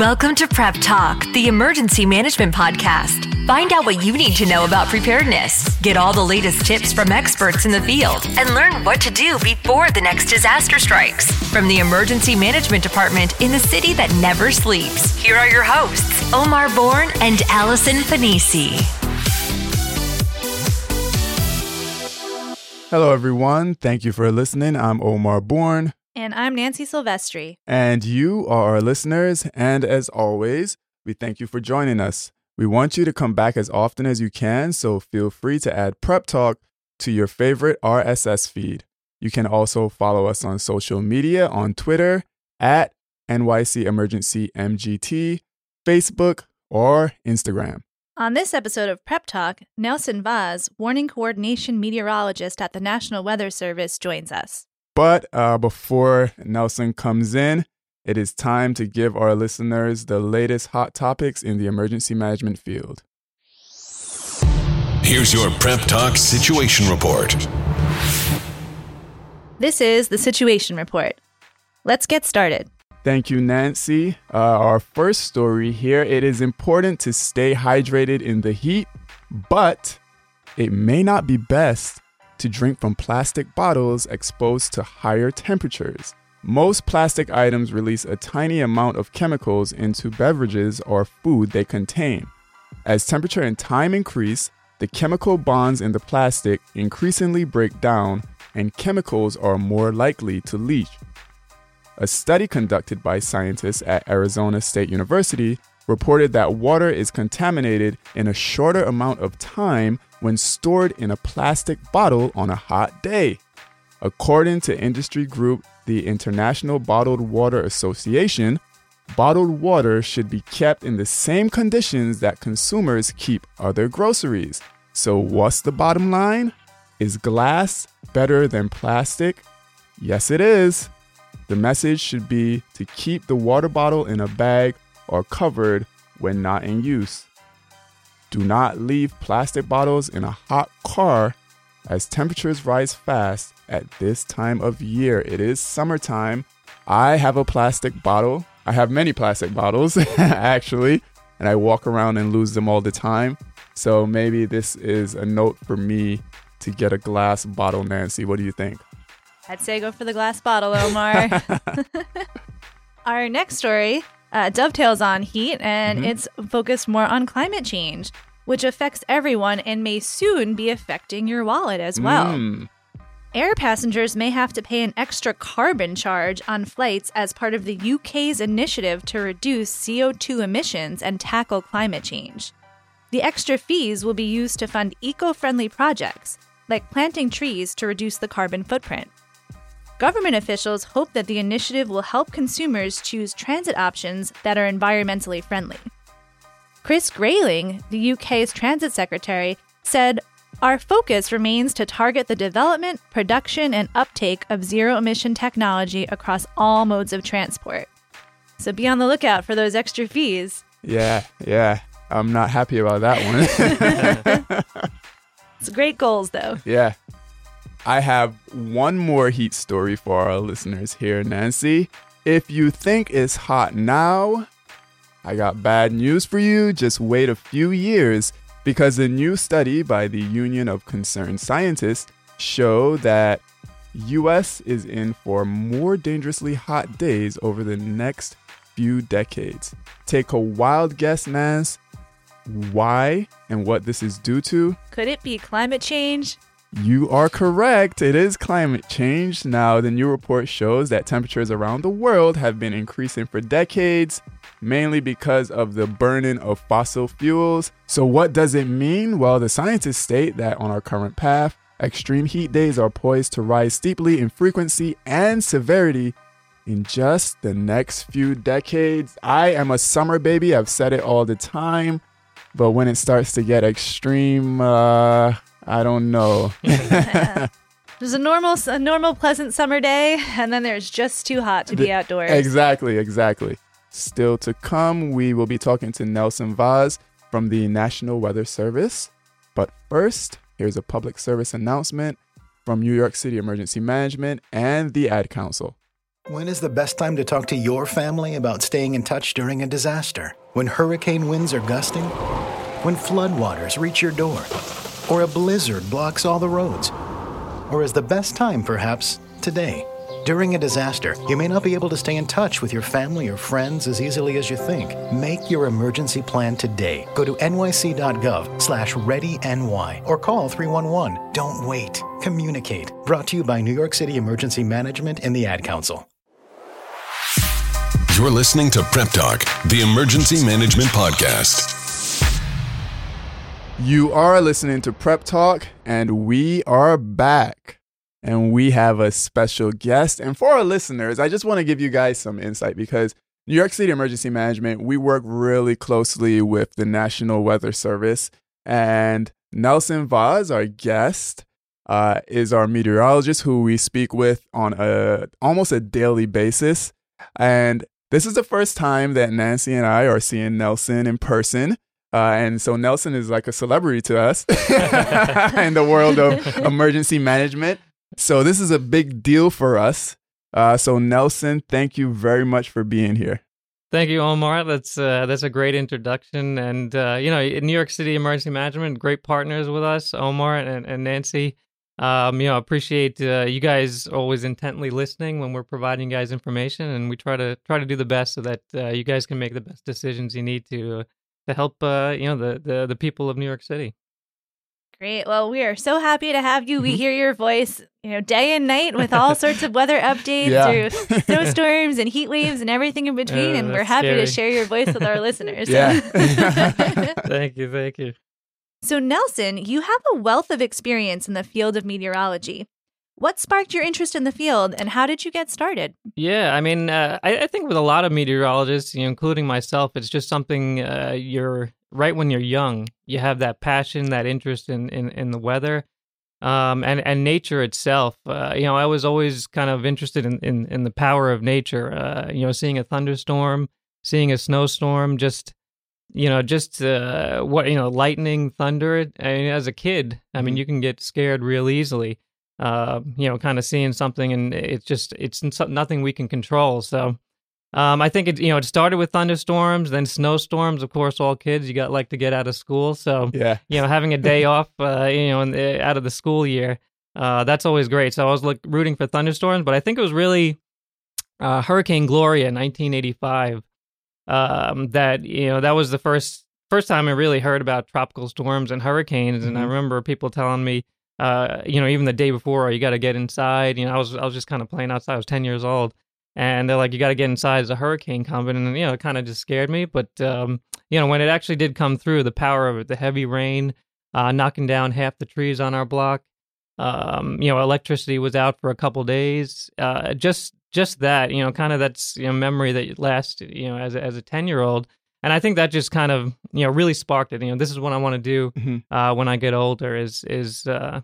Welcome to Prep Talk, the emergency management podcast. Find out what you need to know about preparedness, get all the latest tips from experts in the field, and learn what to do before the next disaster strikes. From the Emergency Management Department in the city that never sleeps, here are your hosts, Omar Bourne and Allison Fanisi. Hello, everyone. Thank you for listening. I'm Omar Bourne. And I'm Nancy Silvestri. And you are our listeners. And as always, we thank you for joining us. We want you to come back as often as you can, so feel free to add Prep Talk to your favorite RSS feed. You can also follow us on social media on Twitter at NYC Emergency MGT, Facebook, or Instagram. On this episode of Prep Talk, Nelson Vaz, warning coordination meteorologist at the National Weather Service, joins us. But uh, before Nelson comes in, it is time to give our listeners the latest hot topics in the emergency management field. Here's your Prep Talk Situation Report. This is the Situation Report. Let's get started. Thank you, Nancy. Uh, our first story here it is important to stay hydrated in the heat, but it may not be best to drink from plastic bottles exposed to higher temperatures. Most plastic items release a tiny amount of chemicals into beverages or food they contain. As temperature and time increase, the chemical bonds in the plastic increasingly break down and chemicals are more likely to leach. A study conducted by scientists at Arizona State University reported that water is contaminated in a shorter amount of time when stored in a plastic bottle on a hot day. According to industry group the International Bottled Water Association, bottled water should be kept in the same conditions that consumers keep other groceries. So, what's the bottom line? Is glass better than plastic? Yes, it is. The message should be to keep the water bottle in a bag or covered when not in use. Do not leave plastic bottles in a hot car as temperatures rise fast at this time of year. It is summertime. I have a plastic bottle. I have many plastic bottles, actually, and I walk around and lose them all the time. So maybe this is a note for me to get a glass bottle, Nancy. What do you think? I'd say go for the glass bottle, Omar. Our next story uh, dovetails on heat and mm-hmm. it's focused more on climate change, which affects everyone and may soon be affecting your wallet as well. Mm. Air passengers may have to pay an extra carbon charge on flights as part of the UK's initiative to reduce CO2 emissions and tackle climate change. The extra fees will be used to fund eco friendly projects, like planting trees to reduce the carbon footprint. Government officials hope that the initiative will help consumers choose transit options that are environmentally friendly. Chris Grayling, the UK's transit secretary, said, Our focus remains to target the development, production, and uptake of zero emission technology across all modes of transport. So be on the lookout for those extra fees. Yeah, yeah. I'm not happy about that one. it's great goals, though. Yeah. I have one more heat story for our listeners here, Nancy. If you think it's hot now, I got bad news for you. Just wait a few years because a new study by the Union of Concerned Scientists show that US is in for more dangerously hot days over the next few decades. Take a wild guess, Nance. Why and what this is due to? Could it be climate change? You are correct. It is climate change. Now, the new report shows that temperatures around the world have been increasing for decades, mainly because of the burning of fossil fuels. So, what does it mean? Well, the scientists state that on our current path, extreme heat days are poised to rise steeply in frequency and severity in just the next few decades. I am a summer baby. I've said it all the time. But when it starts to get extreme, uh, I don't know. There's a normal, a normal, pleasant summer day, and then there's just too hot to be outdoors. Exactly, exactly. Still to come, we will be talking to Nelson Vaz from the National Weather Service. But first, here's a public service announcement from New York City Emergency Management and the Ad Council. When is the best time to talk to your family about staying in touch during a disaster? When hurricane winds are gusting? When floodwaters reach your door? Or a blizzard blocks all the roads? Or is the best time perhaps today? During a disaster, you may not be able to stay in touch with your family or friends as easily as you think. Make your emergency plan today. Go to nyc.gov slash readyny or call 311. Don't wait. Communicate. Brought to you by New York City Emergency Management and the Ad Council. You're listening to Prep Talk, the Emergency Management Podcast. You are listening to Prep Talk, and we are back. And we have a special guest. And for our listeners, I just want to give you guys some insight because New York City Emergency Management, we work really closely with the National Weather Service. And Nelson Vaz, our guest, uh, is our meteorologist who we speak with on a almost a daily basis. And this is the first time that Nancy and I are seeing Nelson in person. Uh, and so Nelson is like a celebrity to us in the world of emergency management. So this is a big deal for us. Uh, so Nelson, thank you very much for being here. Thank you, Omar. That's uh, that's a great introduction, and uh, you know, New York City Emergency Management, great partners with us, Omar and, and Nancy. Um, you know, appreciate uh, you guys always intently listening when we're providing you guys information, and we try to try to do the best so that uh, you guys can make the best decisions you need to to help uh, you know the, the the people of New York City. Great. Well, we are so happy to have you. We Mhm. hear your voice, you know, day and night with all sorts of weather updates Yeah. through snowstorms and heat waves and everything in between. Uh, and we're that's happy to share your voice with our listeners. Yeah. thank you, thank you. so, Nelson, you have a wealth of experience in the field of meteorology. What sparked your interest in the field and how did you get started? Yeah, I mean, uh, I, I think with a lot of meteorologists, you know, including myself, it's just something uh, you're right when you're young. You have that passion, that interest in in, in the weather, um, and and nature itself. Uh, you know, I was always kind of interested in in, in the power of nature. Uh, you know, seeing a thunderstorm, seeing a snowstorm, just you know, just uh, what you know, lightning, thunder. I mean, as a kid, I mean, Mhm. you can get scared real easily uh, you know, kind of seeing something, and it's just it's nothing we can control. So, um, I think it you know it started with thunderstorms, then snowstorms. Of course, all kids you got like to get out of school, so yeah. you know having a day off, uh, you know, in the, out of the school year, uh, that's always great. So I was look, rooting for thunderstorms, but I think it was really uh, Hurricane Gloria 1985 um, that you know that was the first first time I really heard about tropical storms and hurricanes, and I Mhm. remember people telling me, uh, you know, even the day before, "Oh, you got to get inside. You know, I was I was just kind of playing outside. I was ten years old, and they're like, you got to get inside. There's a hurricane coming, and you know, it kind of just scared me. But um, you know, when it actually did come through, the power of it, the heavy rain, uh, knocking down half the trees on our block. Um, you know, electricity was out for a couple days. Uh, just just that, you know, kind of that's you know memory that lasts, you know, as a, as a ten year old. And I think that just kind of you know really sparked it. You know, this is what I want to do Mhm. uh, when I get older. Is is uh,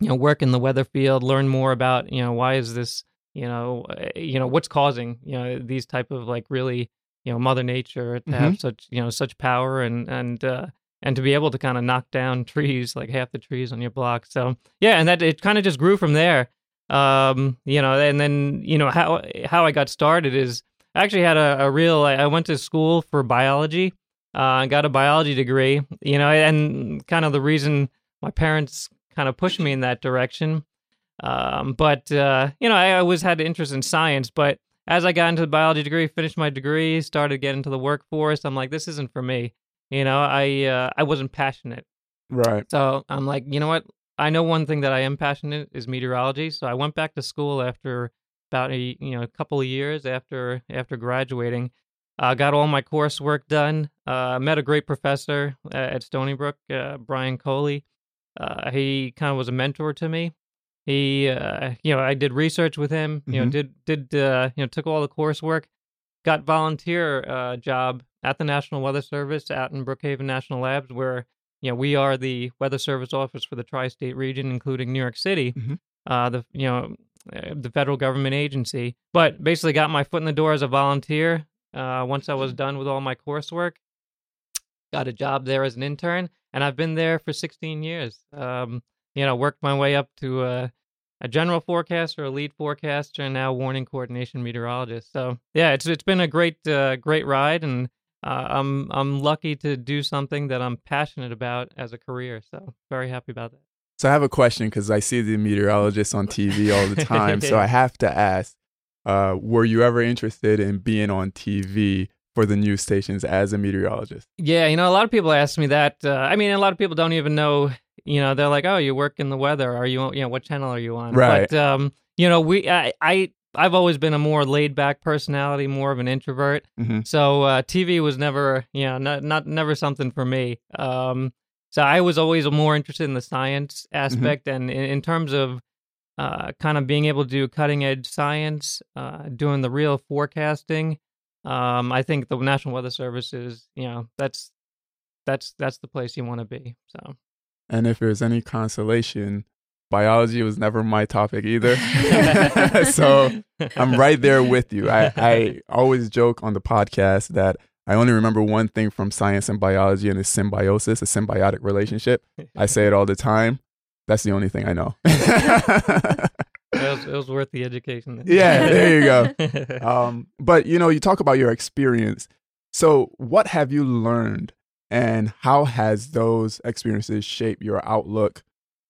you know work in the weather field, learn more about you know why is this you know uh, you know what's causing you know these type of like really you know Mother Nature to have such you know such power and and uh, and to be able to kind of knock down trees like half the trees on your block. So yeah, and that it kind of just grew from there. Um, you know, and then you know how how I got started is I actually had a, a real. I I went to school for biology. Uh, got a biology degree. You know, and kind of the reason my parents kind of pushed me in that direction. Um, but uh, you know, I always had an interest in science, but as I got into the biology degree, finished my degree, started getting into the workforce, I'm like, this isn't for me. You know, I uh, I wasn't passionate. Right. So I'm like, you know what? I know one thing that I am passionate is meteorology. So I went back to school after about a you know a couple of years after after graduating. Uh, got all my coursework done. Uh, met a great professor uh, at Stony Brook, uh, Brian Colle. Uh, he kind of was a mentor to me. He, uh, you know, I did research with him. You know, Mhm. did did uh, you know took all the coursework. Got volunteer uh, job at the National Weather Service out in Brookhaven National Labs, where you know we are the Weather Service office for the tri-state region, including New York City. Mhm. Uh, the you know uh, the federal government agency. But basically, got my foot in the door as a volunteer. Uh, once I was done with all my coursework, got a job there as an intern, and I've been there for 16 years. Um, you know, worked my way up to uh, a general forecaster, a lead forecaster, and now warning coordination meteorologist. So yeah, it's it's been a great uh, great ride, and uh, I'm I'm lucky to do something that I'm passionate about as a career. So very happy about that. So I have a question because I see the meteorologists on TV all the time. so I have to ask: uh, Were you ever interested in being on TV? For the news stations as a meteorologist? Yeah, you know, a lot of people ask me that. Uh, I mean, a lot of people don't even know you know they're like oh you work in the weather are you you know what channel are you on right but um you know we i, I I've always been a more laid back personality, more of an introvert. Mm-hmm. So uh, TV was never, you know, not, not never something for me. Um, so I was always more interested in the science Mm-hmm. aspect, and in, in terms of uh, kind of being able to do cutting edge science, uh, doing the real forecasting. Um, I think the National Weather Service is, you know, that's that's that's the place you want to be. So And if there's any consolation, biology was never my topic either. so I'm right there with you. I, I always joke on the podcast that I only remember one thing from science and biology, and it's symbiosis, a symbiotic relationship. I say it all the time. That's the only thing I know. It, was, it was worth the education. Yeah, there you go. um, but you know, you talk about your experience. So, what have you learned, and how has those experiences shaped your outlook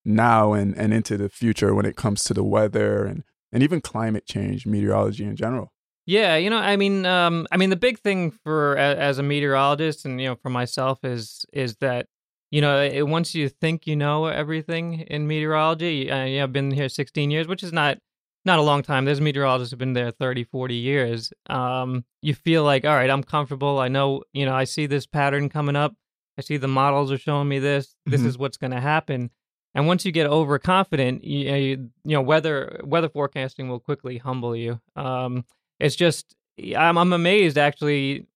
now and, and into the future when it comes to the weather and, and even climate change, meteorology in general? Yeah, you know, I mean, um, I mean, the big thing for as a meteorologist, and you know, for myself, is is that you know, it, once you think you know everything in meteorology, uh, yeah, I've been here 16 years, which is not not a long time. There's meteorologists who've been there 30, 40 years. Um, you feel like, all right, I'm comfortable. I know, you know, I see this pattern coming up. I see the models are showing me this. This Mhm. is what's going to happen. And once you get overconfident, you, you, you know, weather weather forecasting will quickly humble you. Um, it's just, I'm, I'm amazed actually.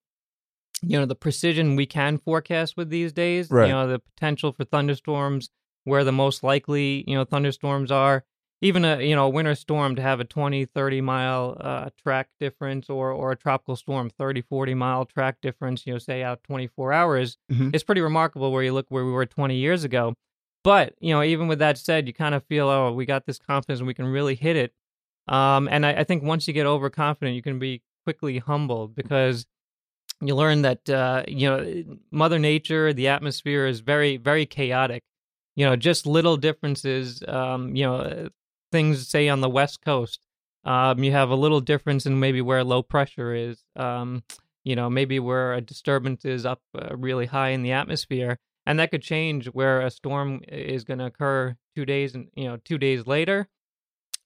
You know the precision we can forecast with these days. Right. You know the potential for thunderstorms, where the most likely you know thunderstorms are even a you know a winter storm to have a 20 30 mile uh, track difference or or a tropical storm 30 40 mile track difference you know say out 24 hours Mhm. it's pretty remarkable where you look where we were 20 years ago but you know even with that said you kind of feel oh we got this confidence and we can really hit it um, and I, I think once you get overconfident you can be quickly humbled because you learn that uh, you know mother nature the atmosphere is very very chaotic. You know just little differences um, you know things say on the west coast um, you have a little difference in maybe where low pressure is um, you know maybe where a disturbance is up uh, really high in the atmosphere and that could change where a storm is going to occur two days and you know two days later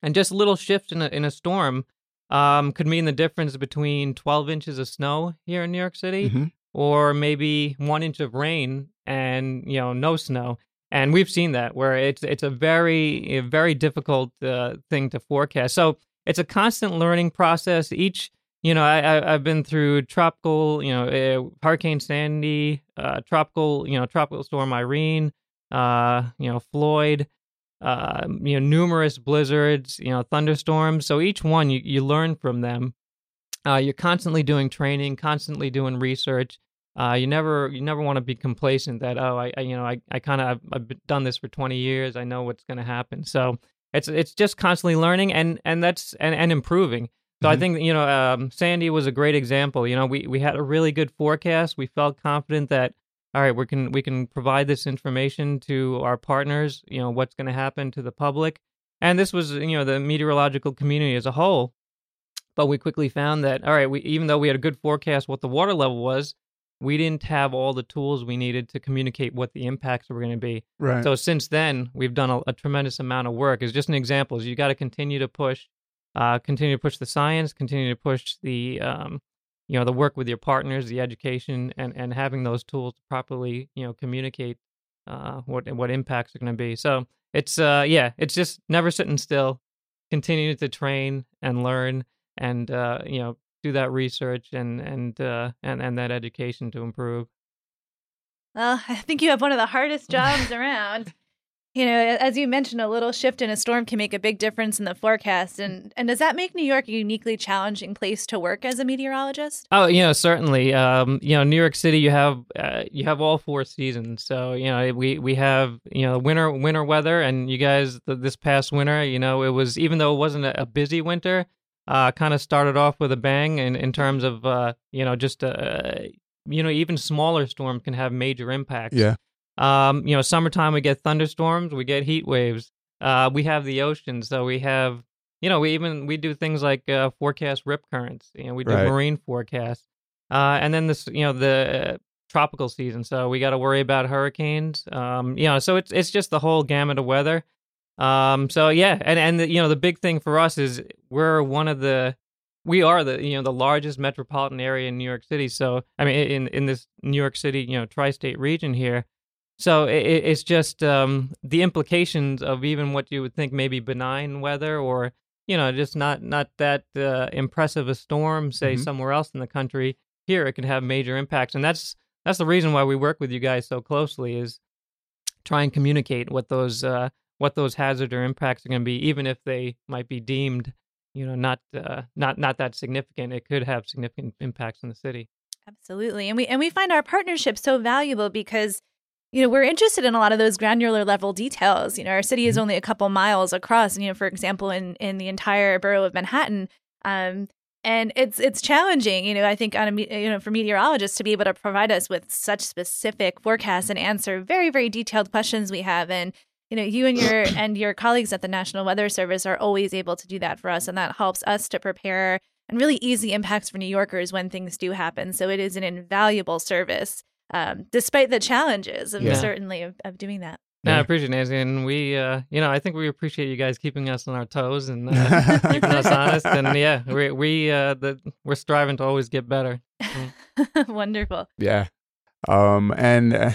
and just a little shift in a, in a storm um, could mean the difference between 12 inches of snow here in new york city Mhm. or maybe one inch of rain and you know no snow. And we've seen that where it's it's a very a very difficult uh, thing to forecast. So it's a constant learning process. Each you know I, I i've been through tropical you know uh, hurricane sandy uh, tropical you know tropical storm irene uh you know floyd uh you know numerous blizzards you know thunderstorms. So each one you, you learn from them. Uh, you're constantly doing training constantly doing research. Uh, you never you never want to be complacent that oh I, I you know I, I kind of I've, I've done this for 20 years. I know what's going to happen. So it's it's just constantly learning and and that's and, and improving. So I Mhm. think you know um, Sandy was a great example. You know we we had a really good forecast. We felt confident that all right we can we can provide this information to our partners you know what's going to happen to the public. And this was you know the meteorological community as a whole. But we quickly found that all right we even though we had a good forecast what the water level was we didn't have all the tools we needed to communicate what the impacts were going to be. Right. so since then we've done a, a tremendous amount of work. It's just an example is you got to continue to push uh, continue to push the science continue to push the um, you know the work with your partners the education and and having those tools to properly you know communicate uh, what what impacts are going to be so it's uh yeah it's just never sitting still continue to train and learn and uh, you know do that research and and uh, and and that education to improve. Well, I think you have one of the hardest jobs around. You know, as you mentioned, a little shift in a storm can make a big difference in the forecast. And and does that make New York a uniquely challenging place to work as a meteorologist? Oh, you know, certainly. Um, you know, New York City, you have uh, you have all four seasons. So you know, we we have you know winter winter weather, and you guys this past winter, you know, it was even though it wasn't a, a busy winter, uh, kind of started off with a bang in in terms of uh, you know just uh, you know even smaller storms can have major impacts. Yeah. Um, you know, summertime we get thunderstorms, we get heat waves. Uh, we have the ocean, so we have, you know, we even we do things like uh, forecast rip currents. You know, we do Right. marine forecasts, uh, and then this, you know, the uh, tropical season. So we got to worry about hurricanes. Um, you know, so it's it's just the whole gamut of weather. Um, so yeah, and and the, you know the big thing for us is we're one of the we are the you know the largest metropolitan area in New York City. So I mean in in this New York City you know tri-state region here. So it, it's just um, the implications of even what you would think maybe benign weather or you know just not not that uh, impressive a storm say Mhm. somewhere else in the country. Here it can have major impacts, and that's that's the reason why we work with you guys so closely is try and communicate what those uh, what those hazard or impacts are going to be, even if they might be deemed you know not uh, not not that significant. It could have significant impacts in the city. Absolutely. And we and we find our partnership so valuable because you know, we're interested in a lot of those granular level details. You know, our city is only a couple miles across, you know, for example, in in the entire borough of Manhattan. Um and it's it's challenging, you know, I think on a you know, for meteorologists to be able to provide us with such specific forecasts and answer very very detailed questions we have and you know, you and your and your colleagues at the National Weather Service are always able to do that for us and that helps us to prepare and really easy impacts for New Yorkers when things do happen. So it is an invaluable service, um, despite the challenges of Yeah. certainly of, of doing that. No, I appreciate it, Nancy, and we, uh, you know, I think we appreciate you guys keeping us on our toes and uh, keeping us honest. And yeah, we we uh, the, we're striving to always get better. Wonderful. Yeah. Um, and uh,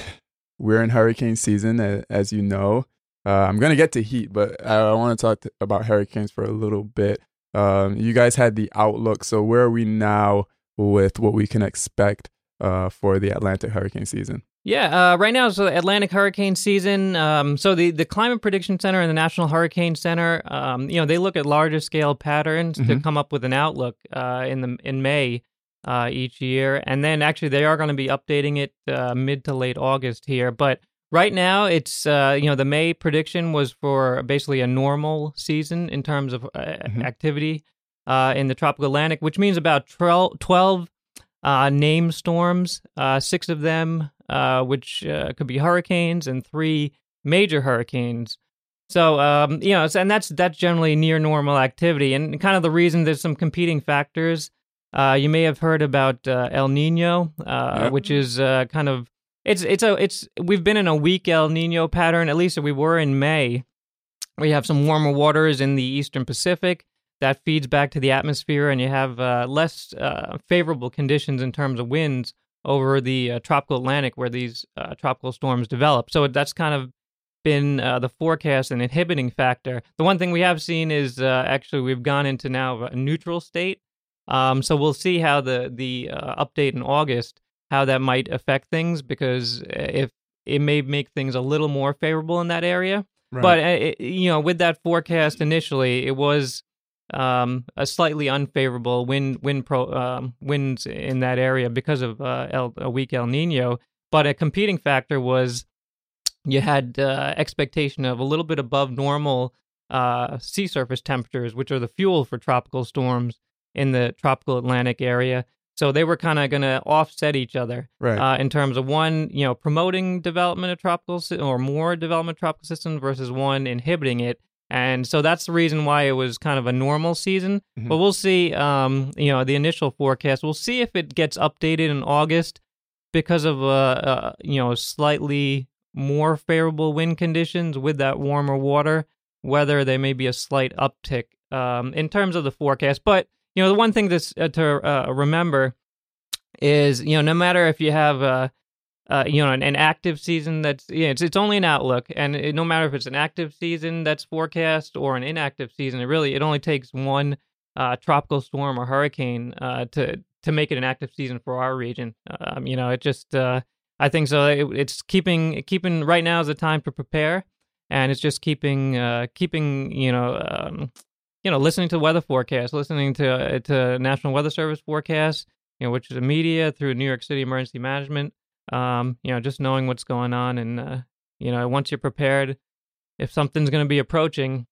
we're in hurricane season, uh, as you know. Uh, I'm going to get to heat, but I, I want to talk about hurricanes for a little bit. Um, you guys had the outlook. So, where are we now with what we can expect uh, for the Atlantic hurricane season? Yeah, uh, right now is the Atlantic hurricane season. Um, so the, the Climate Prediction Center and the National Hurricane Center, um, you know, they look at larger scale patterns to Mhm. come up with an outlook uh, in the in May uh, each year, and then actually they are going to be updating it uh, mid to late August here. But right now, it's uh, you know the May prediction was for basically a normal season in terms of uh, Mhm. activity uh, in the tropical Atlantic, which means about 12, 12 uh, named storms, uh, six of them, uh, which uh, could be hurricanes, and three major hurricanes. So, um, you know, and that's that's generally near normal activity, and kind of the reason there's some competing factors. Uh, you may have heard about uh, El Nino, uh, Yep. which is uh, kind of it's it's a it's we've been in a weak El Nino pattern. At least we were in May. We have some warmer waters in the eastern Pacific that feeds back to the atmosphere, and you have uh, less uh, favorable conditions in terms of winds over the uh, tropical Atlantic where these uh, tropical storms develop. So that's kind of been uh, the forecast and inhibiting factor. The one thing we have seen is uh, actually we've gone into now a neutral state. Um, so we'll see how the the uh, update in August how that might affect things because if it may make things a little more favorable in that area. But uh, it, you know, with that forecast initially, it was um, a slightly unfavorable wind wind pro um, winds in that area because of uh, El, a weak El Nino. But a competing factor was you had uh, expectation of a little bit above normal uh, sea surface temperatures, which are the fuel for tropical storms in the tropical Atlantic area. So they were kind of going to offset each other Right. uh, in terms of one, you know, promoting development of tropical sy- or more development of tropical systems versus one inhibiting it. And so that's the reason why it was kind of a normal season. Mhm. But we'll see, um, you know, the initial forecast. We'll see if it gets updated in August because of, uh, uh, you know, slightly more favorable wind conditions with that warmer water, whether there may be a slight uptick um, in terms of the forecast. But, you know, the one thing that's, uh, to uh, remember is you know no matter if you have uh, uh you know an, an active season that's yeah it's it's only an outlook. And it, no matter if it's an active season that's forecast or an inactive season it really it only takes one uh tropical storm or hurricane uh to to make it an active season for our region. Um you know it just uh I think so. It, it's keeping keeping right now is the time to prepare. And it's just keeping uh, keeping you know um, you know listening to weather forecasts, listening to uh, to National Weather Service forecasts, you know, which is the media through New York City Emergency Management. Um, you know, just knowing what's going on, and uh, you know, once you're prepared, if something's going to be approaching,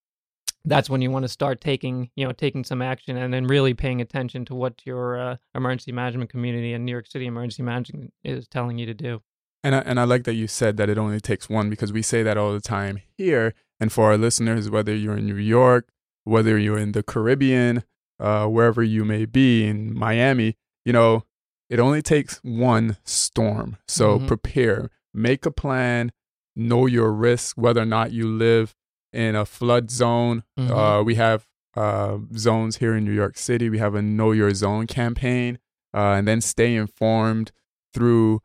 that's when you want to start taking you know taking some action and then really paying attention to what your uh, emergency management community and New York City emergency management is telling you to do. And I, and I like that you said that it only takes one because we say that all the time here. And for our listeners, whether you're in New York, whether you're in the Caribbean, uh, wherever you may be in Miami, you know, it only takes one storm. So Mhm. prepare, make a plan, know your risk, whether or not you live in a flood zone. Mhm. Uh, we have uh, zones here in New York City. We have a Know Your Zone campaign, uh, and then stay informed through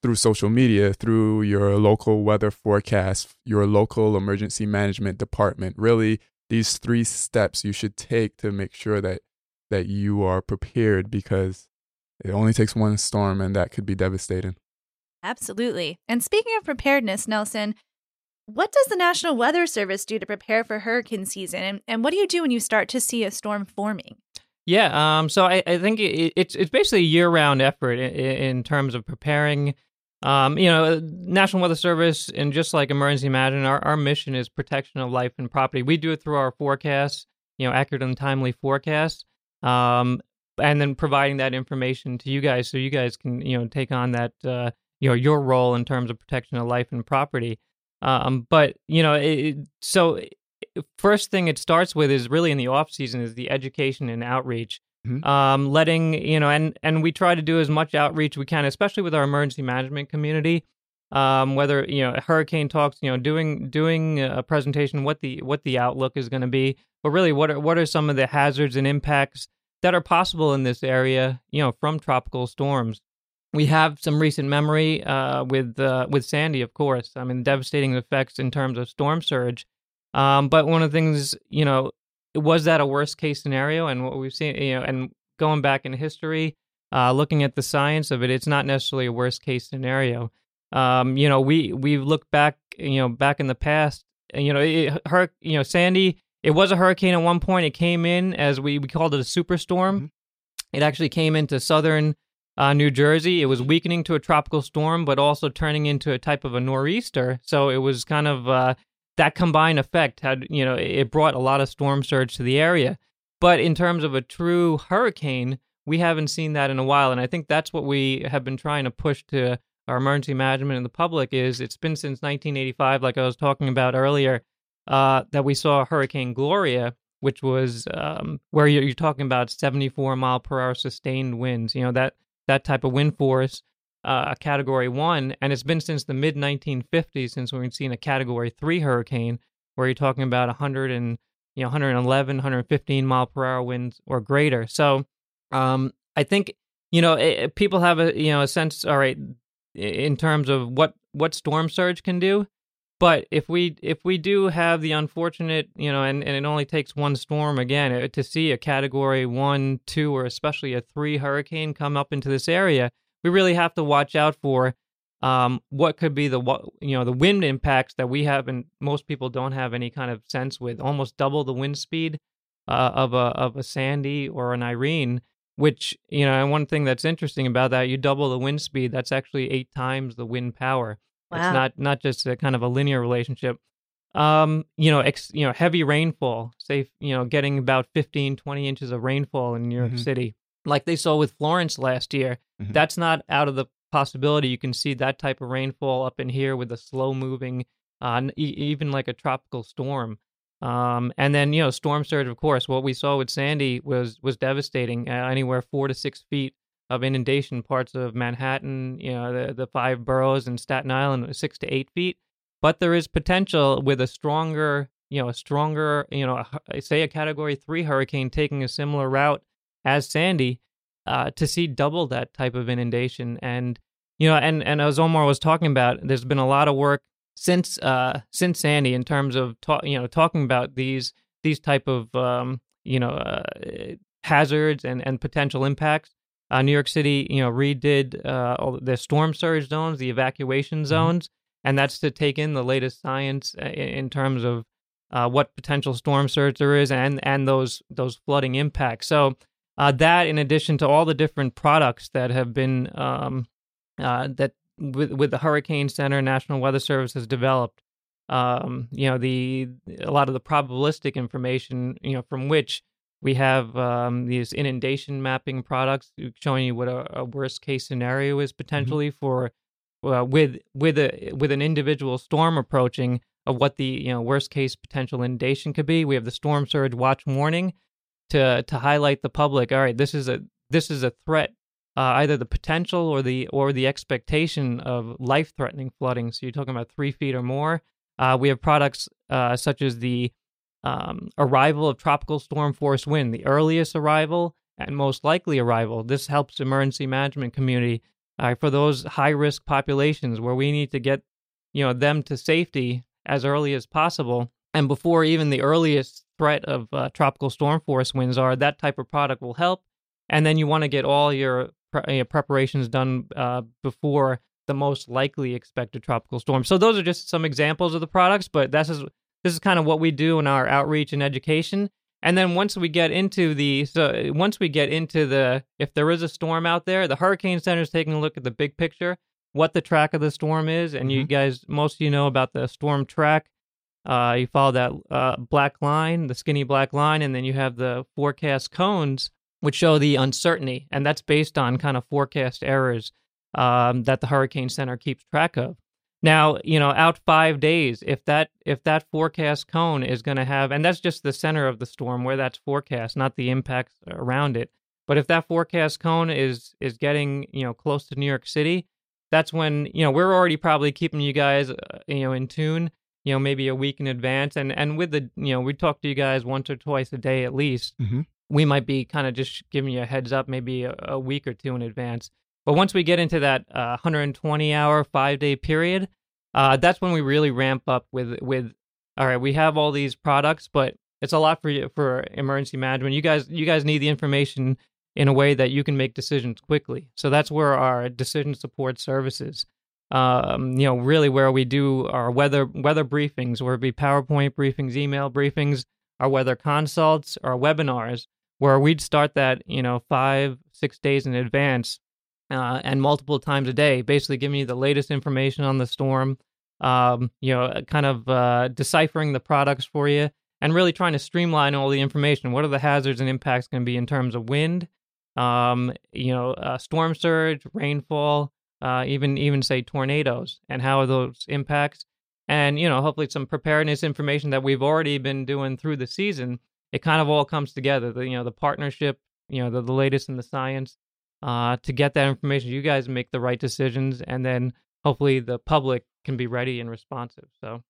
through social media, through your local weather forecast, your local emergency management department. Really, these three steps you should take to make sure that that you are prepared because it only takes one storm and that could be devastating. Absolutely. And speaking of preparedness, Nelson, what does the National Weather Service do to prepare for hurricane season? And, and what do you do when you start to see a storm forming? Yeah, um, so I, I think it, it's it's basically a year-round effort in, in terms of preparing. Um, you know, National Weather Service and just like Emergency Management, our, our mission is protection of life and property. We do it through our forecasts, you know, accurate and timely forecasts, um, and then providing that information to you guys so you guys can you know take on that uh, you know your role in terms of protection of life and property. Um, but you know, it, so first thing it starts with is really in the off season is the education and outreach. Mhm. Um, letting you know, and and we try to do as much outreach we can, especially with our emergency management community. Um, whether you know hurricane talks, you know, doing doing a presentation what the what the outlook is going to be, but really what are what are some of the hazards and impacts that are possible in this area, you know, from tropical storms. We have some recent memory uh, with uh, with Sandy, of course. I mean, devastating effects in terms of storm surge. Um, but one of the things, you know, was that a worst case scenario? And what we've seen, you know, and going back in history, uh, looking at the science of it, it's not necessarily a worst case scenario. Um, you know, we we've looked back, you know, back in the past. And you know, it, her, you know, Sandy. It was a hurricane at one point. It came in as we we called it a superstorm. Mhm. It actually came into southern uh, New Jersey. It was weakening to a tropical storm, but also turning into a type of a nor'easter. So it was kind of uh, that combined effect had you know it brought a lot of storm surge to the area. But in terms of a true hurricane, we haven't seen that in a while, and I think that's what we have been trying to push to our emergency management and the public. Is it's been since 1985, like I was talking about earlier, uh, that we saw Hurricane Gloria, which was um, where you're, you're talking about 74 mile per hour sustained winds. You know that that type of wind force, uh, a Category One, and it's been since the mid 1950s since we've seen a Category Three hurricane, where you're talking about 100 and you know 111, 115 mile per hour winds or greater. So, um, I think you know it, people have a you know a sense. All right, in terms of what what storm surge can do. But if we if we do have the unfortunate, you know, and, and it only takes one storm again uh, to see a category one, two, or especially a three hurricane come up into this area, we really have to watch out for um, what could be the you know the wind impacts that we have and most people don't have any kind of sense with. Almost double the wind speed uh, of a of a Sandy or an Irene. Which you know, and one thing that's interesting about that, you double the wind speed. That's actually eight times the wind power. Wow. It's not not just a kind of a linear relationship. Um, you know, ex, you know, heavy rainfall, say, you know, getting about 15, 20 inches of rainfall in New York Mhm. City, like they saw with Florence last year. Mhm. That's not out of the possibility. You can see that type of rainfall up in here with a slow moving, uh, n- e- even like a tropical storm. Um, and then you know, storm surge. Of course, what we saw with Sandy was was devastating. Uh, anywhere four to six feet of inundation, parts of Manhattan, you know, the the five boroughs and Staten Island, six to eight feet. But there is potential with a stronger, you know, a stronger, you know, a say a Category Three hurricane taking a similar route as Sandy, uh, to see double that type of inundation. And you know, and and as Omar was talking about, there's been a lot of work since uh since Sandy in terms of ta- you know talking about these these type of um you know uh, hazards and and potential impacts. Uh, New York City, you know, redid uh, all the storm surge zones, the evacuation zones, and that's to take in the latest science uh, in, in terms of uh, what potential storm surge there is and and those those flooding impacts. So uh, that, in addition to all the different products that have been um, uh, that with with the Hurricane Center, National Weather Service has developed. Um, you know the a lot of the probabilistic information, you know, from which we have um, these inundation mapping products showing you what a, a worst case scenario is mm-hmm. potentially mm-hmm. for uh, with with a with an individual storm approaching of what the you know worst case potential inundation could be. We have the storm surge watch warning to to highlight the public. All right, this is a this is a threat, uh, either the potential or the or the expectation of life threatening flooding. So you're talking about three feet or more. Uh, we have products uh, such as the um, arrival of tropical storm force wind, the earliest arrival and most likely arrival. This helps emergency management community uh, for those high risk populations where we need to get you know them to safety as early as possible. And before even the earliest threat of uh, tropical storm force winds are, that type of product will help. And then you want to get all your, pre- your preparations done uh, before the most likely expected tropical storm. So those are just some examples of the products, but this is this is kind of what we do in our outreach and education. And then once we get into the so once we get into the if there is a storm out there, the Hurricane Center is taking a look at the big picture what the track of the storm is, and mm-hmm. you guys, most of you know about the storm track. Uh, you follow that uh, black line, the skinny black line, and then you have the forecast cones, which show the uncertainty, and that's based on kind of forecast errors um, that the Hurricane Center keeps track of. Now, you know, out five days, if that if that forecast cone is going to have, and that's just the center of the storm where that's forecast, not the impacts around it. But if that forecast cone is is getting you know close to New York City, that's when you know we're already probably keeping you guys uh, you know in tune you know maybe a week in advance and and with the you know we talk to you guys once or twice a day at least mm-hmm. we might be kind of just giving you a heads up maybe a, a, week or two in advance but once we get into that uh, 120 hour five day period uh, that's when we really ramp up with with all right we have all these products but it's a lot for you for emergency management you guys you guys need the information in a way that you can make decisions quickly. So that's where our decision support services, um, you know, really where we do our weather weather briefings, where it be PowerPoint briefings, email briefings, our weather consults, our webinars, where we'd start that, you know, five six days in advance, uh, and multiple times a day, basically giving you the latest information on the storm, um, you know, kind of uh, deciphering the products for you. And really trying to streamline all the information. What are the hazards and impacts going to be in terms of wind, um, you know, uh, storm surge, rainfall, uh, even even say tornadoes, and how are those impacts, and you know, hopefully some preparedness information that we've already been doing through the season. It kind of all comes together. The, you know, the partnership, you know, the, the latest in the science, uh, to get that information. You guys make the right decisions, and then hopefully the public can be ready and responsive. So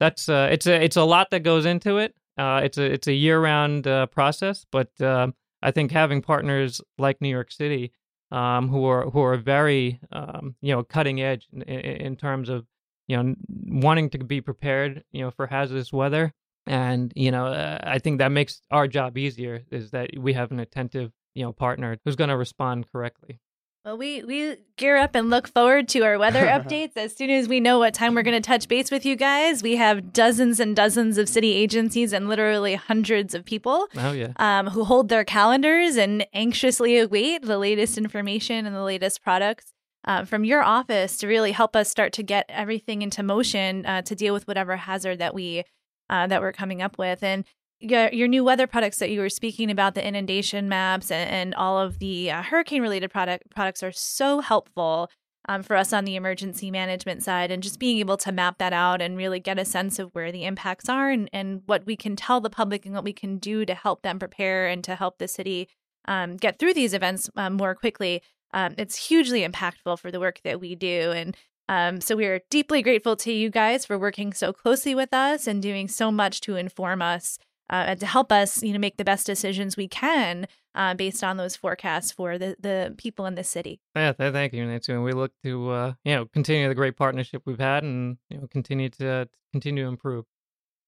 that's uh, it's a it's a lot that goes into it. Uh, it's a it's a year round uh, process, but uh, I think having partners like New York City, um, who are who are very um, you know cutting edge in, in, terms of you know wanting to be prepared you know for hazardous weather, and you know uh, I think that makes our job easier. Is that we have an attentive you know partner who's going to respond correctly. Well, we we gear up and look forward to our weather updates as soon as we know what time we're going to touch base with you guys. We have dozens and dozens of city agencies and literally hundreds of people. Oh yeah, um, who hold their calendars and anxiously await the latest information and the latest products uh, from your office to really help us start to get everything into motion uh, to deal with whatever hazard that we uh, that we're coming up with. And your, your new weather products that you were speaking about, the inundation maps and, and all of the uh, hurricane related product products are so helpful um, for us on the emergency management side and just being able to map that out and really get a sense of where the impacts are and, and what we can tell the public and what we can do to help them prepare and to help the city um, get through these events um, more quickly. Um, it's hugely impactful for the work that we do. And um, so we are deeply grateful to you guys for working so closely with us and doing so much to inform us uh, to help us, you know, make the best decisions we can uh, based on those forecasts for the, the people in the city. Yeah, thank you, Nancy. And we look to, uh, you know, continue the great partnership we've had and, you know, continue to continue to improve.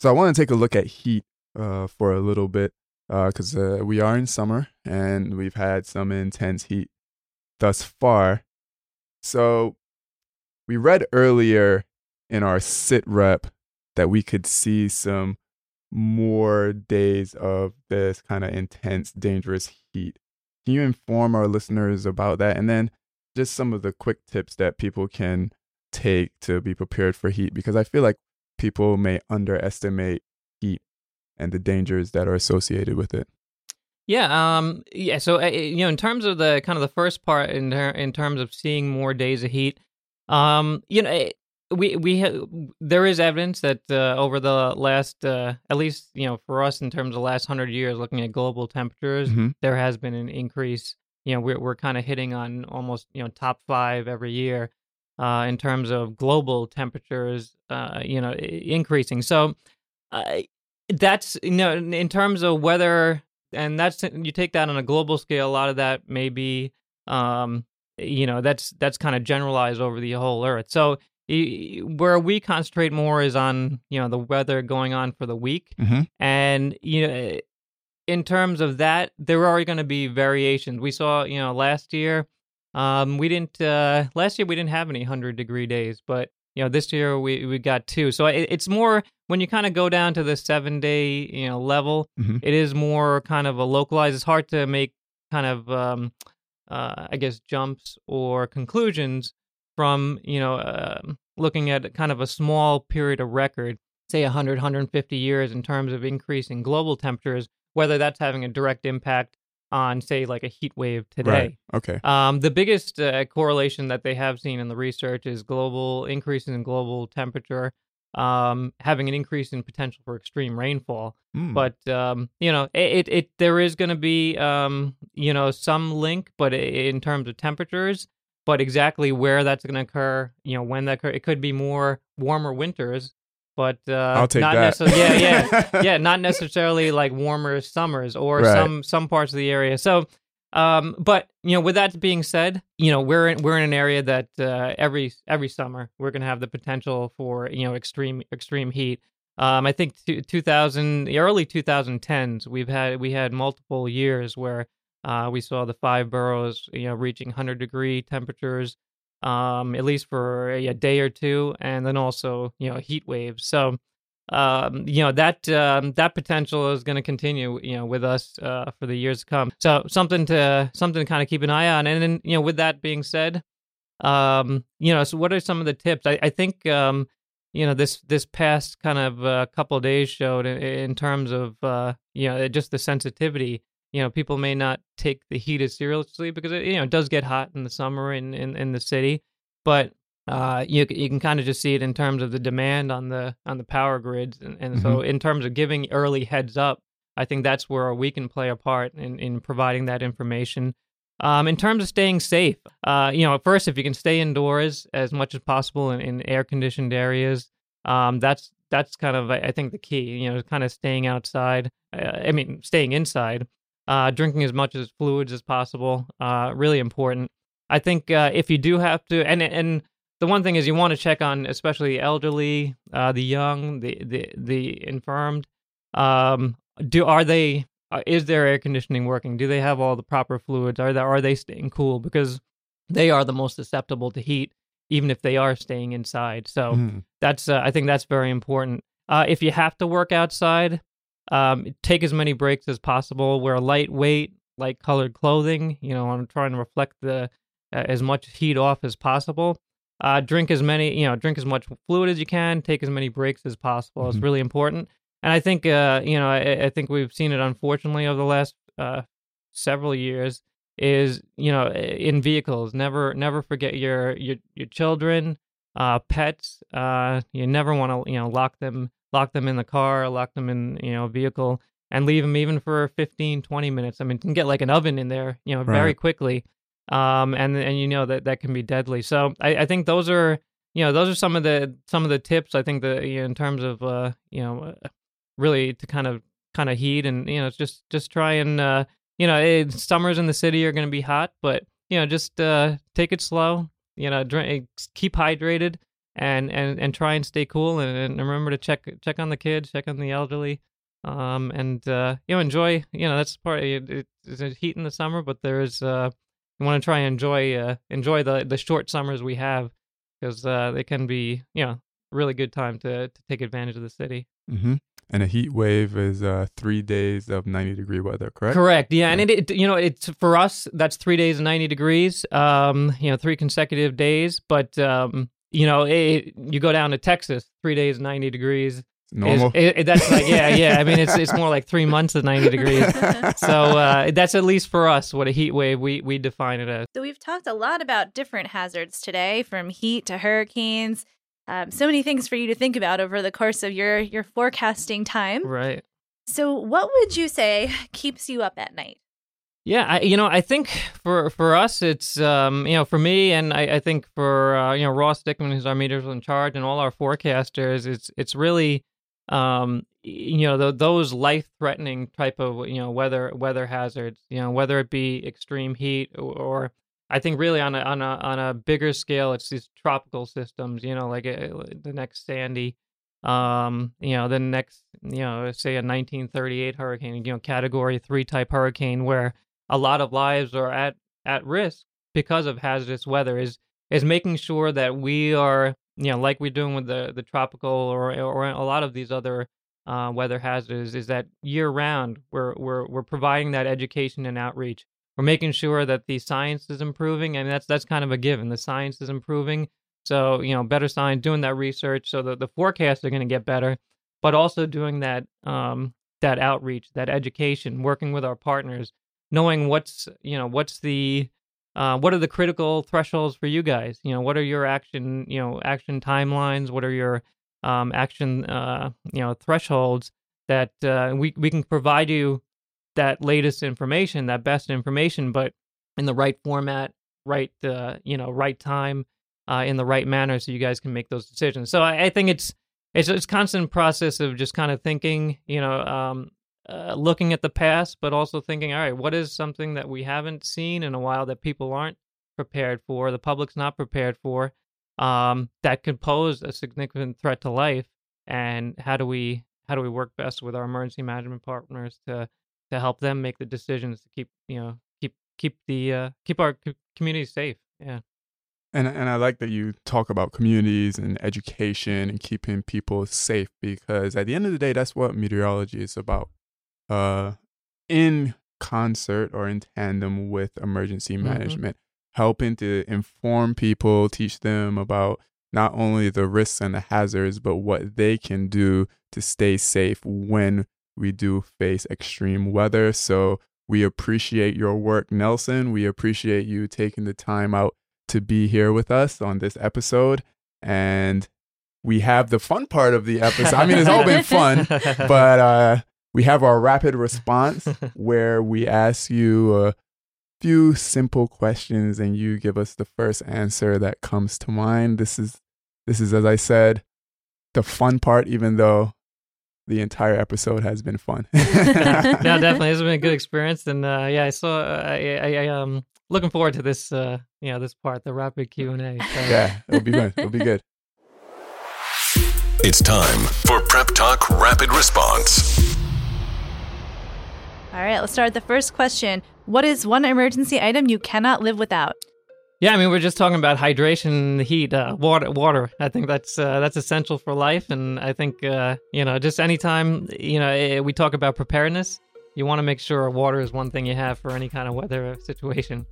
So I want to take a look at heat uh, for a little bit because uh, uh, we are in summer and we've had some intense heat thus far. So we read earlier in our sit rep that we could see some more days of this kind of intense, dangerous heat. Can you inform our listeners about that? And then just some of the quick tips that people can take to be prepared for heat because I feel like people may underestimate heat and the dangers that are associated with it. Yeah, um, yeah. So uh, you know, in terms of the kind of the first part, in ter- in terms of seeing more days of heat, um, you know, eh, we we ha- there is evidence that uh, over the last, uh, at least you know, for us in terms of the last hundred years, looking at global temperatures, Mm-hmm. there has been an increase. You know, we're we're kind of hitting on almost you know top five every year uh, in terms of global temperatures. Uh, you know, increasing. So uh, that's you know in terms of weather and that's you take that on a global scale. A lot of that may be um, you know that's that's kind of generalized over the whole earth. So where we concentrate more is on you know the weather going on for the week Mhm. and you know in terms of that there are going to be variations we saw you know last year um we didn't uh last year we didn't have any 100 degree days but you know this year we we got two so it, it's more when you kind of go down to the seven day you know level Mhm. it is more kind of a localized it's hard to make kind of um uh i guess jumps or conclusions from you know um looking at kind of a small period of record say 100 150 years in terms of increasing global temperatures whether that's having a direct impact on say like a heat wave today Right. Okay. um, the biggest uh, correlation that they have seen in the research is global increases in global temperature um, having an increase in potential for extreme rainfall. Mm. But um, you know, it, it, it there is going to be um, you know some link, but in terms of temperatures, but exactly where that's going to occur, you know, when that occur, it could be more warmer winters. But uh, I'll take not that. necessarily, yeah, yeah, yeah, not necessarily like warmer summers or Right. some some parts of the area. So, um, but you know, with that being said, you know, we're in, we're in an area that uh, every every summer we're going to have the potential for you know extreme extreme heat. Um, I think two, 2000 the early 2010s we've had we had multiple years where uh, we saw the five boroughs you know reaching 100 degree temperatures um, at least for a, a day or two, and then also you know heat waves. So um, you know that um, that potential is going to continue, you know, with us uh, for the years to come. So something to something to kind of keep an eye on. And then you know, with that being said, um, you know, so what are some of the tips? I, I think um, you know this this past kind of uh, couple of days showed in, in terms of uh, you know just the sensitivity. You know, people may not take the heat as seriously because it you know it does get hot in the summer in in, in the city, but uh, you you can kind of just see it in terms of the demand on the on the power grids, and, and so in terms of giving early heads up, I think that's where we can play a part in in providing that information. Um, in terms of staying safe, uh, you know, first if you can stay indoors as much as possible in, in air conditioned areas, um, that's that's kind of I I think the key. You know, kind of staying outside. Uh, I mean, staying inside. Uh, drinking as much as fluids as possible. Uh, really important. I think uh, if you do have to, and and the one thing is you want to check on especially the elderly, uh, the young, the the the infirmed. Um, do are they? Uh, is their air conditioning working? Do they have all the proper fluids? Are they are they staying cool? Because they are the most susceptible to heat, even if they are staying inside. So Mm. that's uh, I think that's very important. Uh, if you have to work outside, um, take as many breaks as possible. Wear lightweight, light colored clothing. You know, I'm trying to reflect the uh, as much heat off as possible. Uh, drink as many, you know, drink as much fluid as you can. Take as many breaks as possible. It's Mhm. really important. And I think, uh, you know, I, I think we've seen it unfortunately over the last uh, several years. Is you know, in vehicles, never never forget your your your children, uh, pets. Uh, you never want to you know lock them lock them in the car, lock them in you know a vehicle, and leave them even for 15, 20 minutes. I mean, you can get like an oven in there, you know, very Right. quickly, um, and and you know that that can be deadly. So I, I think those are you know those are some of the some of the tips. I think that you know, in terms of uh, you know uh, really to kind of kind of heat and you know just just try and uh, you know it, summers in the city are going to be hot, but you know just uh, take it slow. You know, drink, keep hydrated and and and try and stay cool and, and remember to check check on the kids, check on the elderly, um, and uh, you know enjoy. You know that's part. It, it, it's heat in the summer, but there's uh, you want to try and enjoy uh, enjoy the the short summers we have because uh, they can be you know really good time to to take advantage of the city. hmm And a heat wave is uh, three days of 90 degree weather, correct? Correct. Yeah, and it, it you know it's for us that's three days of ninety degrees. Um, you know, three consecutive days. But um, you know, it, you go down to Texas, three days ninety degrees. Normal. it- it- that's like yeah, yeah. I mean, it's it's more like three months of ninety degrees. So uh, that's at least for us what a heat wave we we define it as. So we've talked a lot about different hazards today, from heat to hurricanes. Um, so many things for you to think about over the course of your your forecasting time. Right. So, what would you say keeps you up at night? Yeah, I, you know, I think for for us, it's um, you know, for me, and I, I think for uh, you know Ross Dickman, who's our meters in charge, and all our forecasters, it's it's really um, you know, th- those life threatening type of you know weather weather hazards, you know, whether it be extreme heat or, or I think really on a on a on a bigger scale, it's these tropical systems, you know, like uh, the next Sandy, um, you know, the next, you know, say a 1938 hurricane, you know, category three type hurricane where a lot of lives are at at risk because of hazardous weather is is making sure that we are you know like we're doing with the the tropical or or a lot of these other uh, weather hazards is that year round we're we're we're providing that education and outreach. We're making sure that the science is improving and that's that's kind of a given. The science is improving so you know better science doing that research so that the forecasts are going to get better but also doing that um that outreach that education working with our partners knowing what's you know what's the uh, what are the critical thresholds for you guys? You know what are your action you know action timelines? What are your um, action uh, you know thresholds that uh, we we can provide you that latest information that best information but in the right format right uh, you know right time uh, in the right manner so you guys can make those decisions. So I, I think it's it's it's constant process of just kind of thinking you know um, uh, looking at the past, but also thinking, all right, what is something that we haven't seen in a while that people aren't prepared for, the public's not prepared for, um, that could pose a significant threat to life, and how do we how do we work best with our emergency management partners to to help them make the decisions to keep you know keep keep the uh, keep our co- community safe. Yeah. And and I like that you talk about communities and education and keeping people safe because at the end of the day, that's what meteorology is about. Uh, in concert or in tandem with emergency Mhm. management, helping to inform people, teach them about not only the risks and the hazards, but what they can do to stay safe when we do face extreme weather. So we appreciate your work, Nelson. We appreciate you taking the time out to be here with us on this episode. And we have the fun part of the episode. I mean, it's all been fun, but uh, we have our rapid response where we ask you a few simple questions and you give us the first answer that comes to mind. This is this is as I said, the fun part, even though the entire episode has been fun. no, definitely, it's been a good experience, and uh, yeah, I saw. I, I, I um looking forward to this. Uh, you know, this part, the rapid Q and A. So. Yeah, it'll be good. It'll be good. It's time for Prep Talk Rapid Response. All right, let's start with the first question. What is one emergency item you cannot live without? Yeah, I mean, we're just talking about hydration, the heat, uh, water. Water. I think that's uh, that's essential for life, and I think uh, you know, just anytime you know eh, we talk about preparedness, you want to make sure water is one thing you have for any kind of weather situation.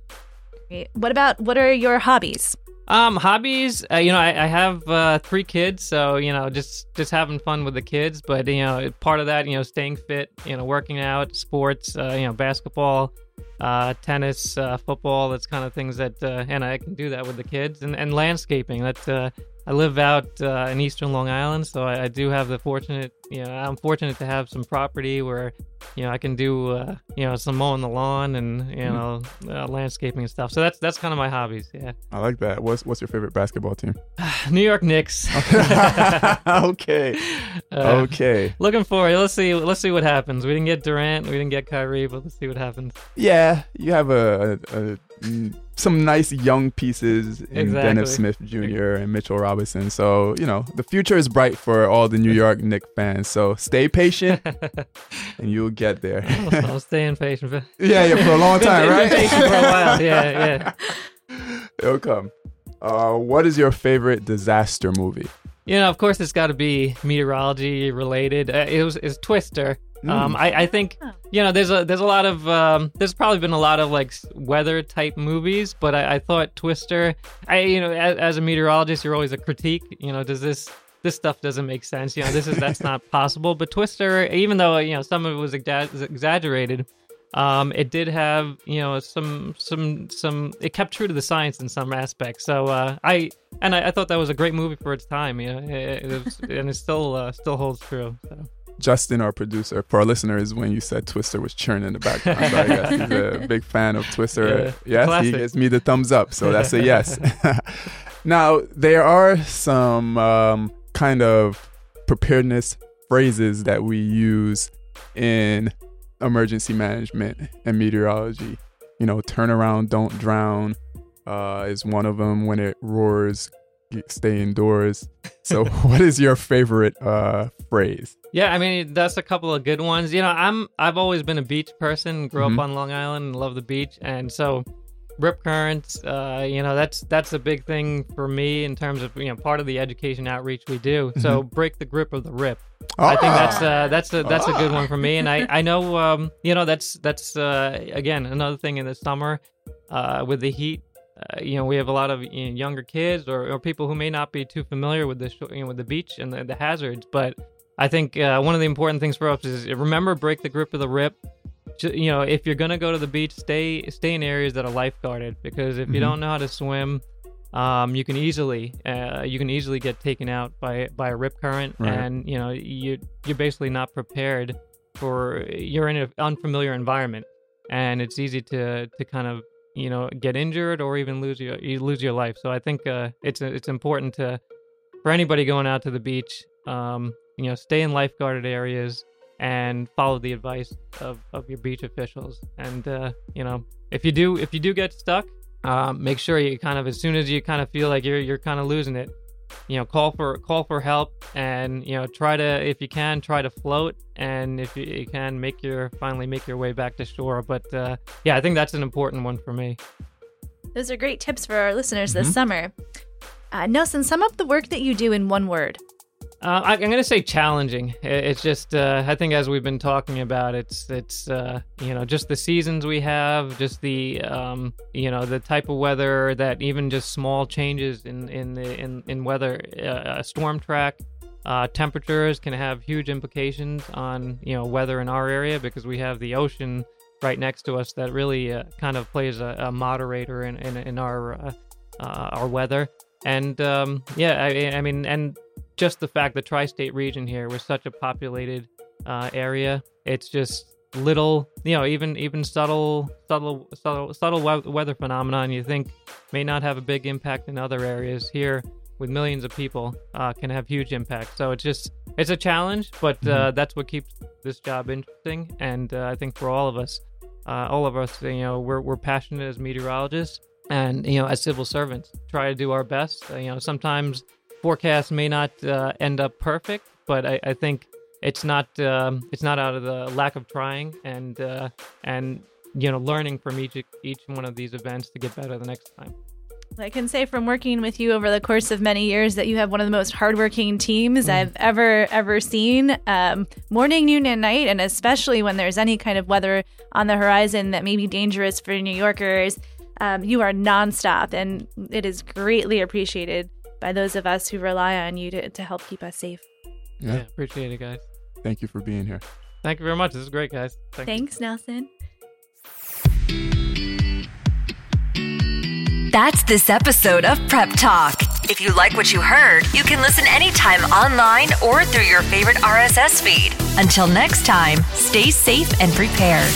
What about what are your hobbies? Um, hobbies. Uh, you know, I, I have uh, three kids, so you know, just just having fun with the kids. But you know, part of that, you know, staying fit, you know, working out, sports, uh, you know, basketball, uh, tennis, uh, football. That's kind of things that, uh, and I can do that with the kids, and and landscaping. That uh, I live out uh, in Eastern Long Island, so I, I do have the fortunate, you know, I'm fortunate to have some property where, you know, I can do, uh, you know, some mowing the lawn and you know, uh, landscaping and stuff. So that's that's kind of my hobbies. Yeah. I like that. What's what's your favorite basketball team? New York Knicks. okay. Uh, Okay. Looking forward. Let's see. Let's see what happens. We didn't get Durant. We didn't get Kyrie, but let's see what happens. Yeah, you have a, a, a mm, some nice young pieces in Dennis Smith Jr. and Mitchell Robinson. So you know the future is bright for all the New York Knicks fans. So stay patient, and you'll get there. I'll, I'll stay patient. For, yeah, yeah, for a long time, right? patient for a while. Yeah, yeah. It'll come. Uh, what is your favorite disaster movie? You know, of course, it's got to be meteorology related. Uh, it was is Twister. Um, I, I think you know there's a there's a lot of um, there's probably been a lot of like weather type movies, but I, I thought Twister. I you know as, as a meteorologist, you're always a critique. You know, does this this stuff doesn't make sense? You know, this is that's not possible. But Twister, even though you know some of it was exa- exaggerated, um, it did have you know some some some it kept true to the science in some aspects. So uh, I and I, I thought that was a great movie for its time. You know, it, it was, and it still uh, still holds true. So. Justin, our producer, for our listeners, when you said Twister was churning in the background, so I guess he's a big fan of Twister. Yeah, yes, he gives me the thumbs up, so that's a yes. now, there are some um, kind of preparedness phrases that we use in emergency management and meteorology. You know, turn around, don't drown uh, is one of them. When it roars, stay indoors. So, what is your favorite uh, phrase? Yeah, I mean that's a couple of good ones. You know, I'm I've always been a beach person. Grew Mhm. up on Long Island and love the beach, and so rip currents. Uh, you know, that's that's a big thing for me in terms of you know part of the education outreach we do. So break the grip of the rip. I think that's uh, that's a that's a good one for me, and I I know um, you know that's that's uh, again another thing in the summer uh, with the heat. Uh, you know, we have a lot of you know, younger kids or, or people who may not be too familiar with the sh- you know, with the beach and the, the hazards. But I think uh, one of the important things for us is remember break the grip of the rip. You know, if you're gonna go to the beach, stay stay in areas that are lifeguarded because if you Mhm. don't know how to swim, um, you can easily uh, you can easily get taken out by by a rip current, Right. and you know you you're basically not prepared for you're in an unfamiliar environment, and it's easy to to kind of you know get injured or even lose your you lose your life. So I think uh, it's it's important to for anybody going out to the beach, um, you know, stay in lifeguarded areas and follow the advice of, of your beach officials. And uh, you know, if you do if you do get stuck, um, make sure you kind of as soon as you kind of feel like you're you're kind of losing it, you know, call for call for help and you know try to if you can try to float and if you, you can make your finally make your way back to shore. But uh, yeah, I think that's an important one for me. Those are great tips for our listeners this Mhm. summer. Uh, Nelson, sum up the work that you do in one word. Uh, I, I'm going to say challenging. It's just, uh, I think, as we've been talking about, it's, it's, uh, you know, just the seasons we have, just the, um, you know, the type of weather that even just small changes in in the in in weather, uh, a storm track, uh, temperatures can have huge implications on you know weather in our area because we have the ocean right next to us that really uh, kind of plays a, a moderator in in, in our uh, uh, our weather. And um, yeah, I, I mean, and just the fact the tri-state region here was such a populated uh, area it's just little you know even even subtle subtle subtle subtle we- weather phenomenon you think may not have a big impact in other areas here with millions of people uh, can have huge impact. So it's just it's a challenge but uh, that's what keeps this job interesting. And uh, i think for all of us uh, all of us you know we're, we're passionate as meteorologists and you know as civil servants try to do our best. Uh, you know sometimes forecasts may not uh, end up perfect, but I, I think it's not um, it's not out of the lack of trying and uh, and you know learning from each each one of these events to get better the next time. I can say from working with you over the course of many years that you have one of the most hardworking teams I've ever ever seen. Um, morning, noon, and night, and especially when there's any kind of weather on the horizon that may be dangerous for New Yorkers, um, you are nonstop, and it is greatly appreciated by those of us who rely on you to, to help keep us safe. Yeah. Yeah. appreciate it, guys. Thank you for being here. Thank you very much. This is great, guys. Thank you. Thanks, Nelson. That's this episode of Prep Talk. If you like what you heard, you can listen anytime online or through your favorite RSS feed. Until next time, stay safe and prepared.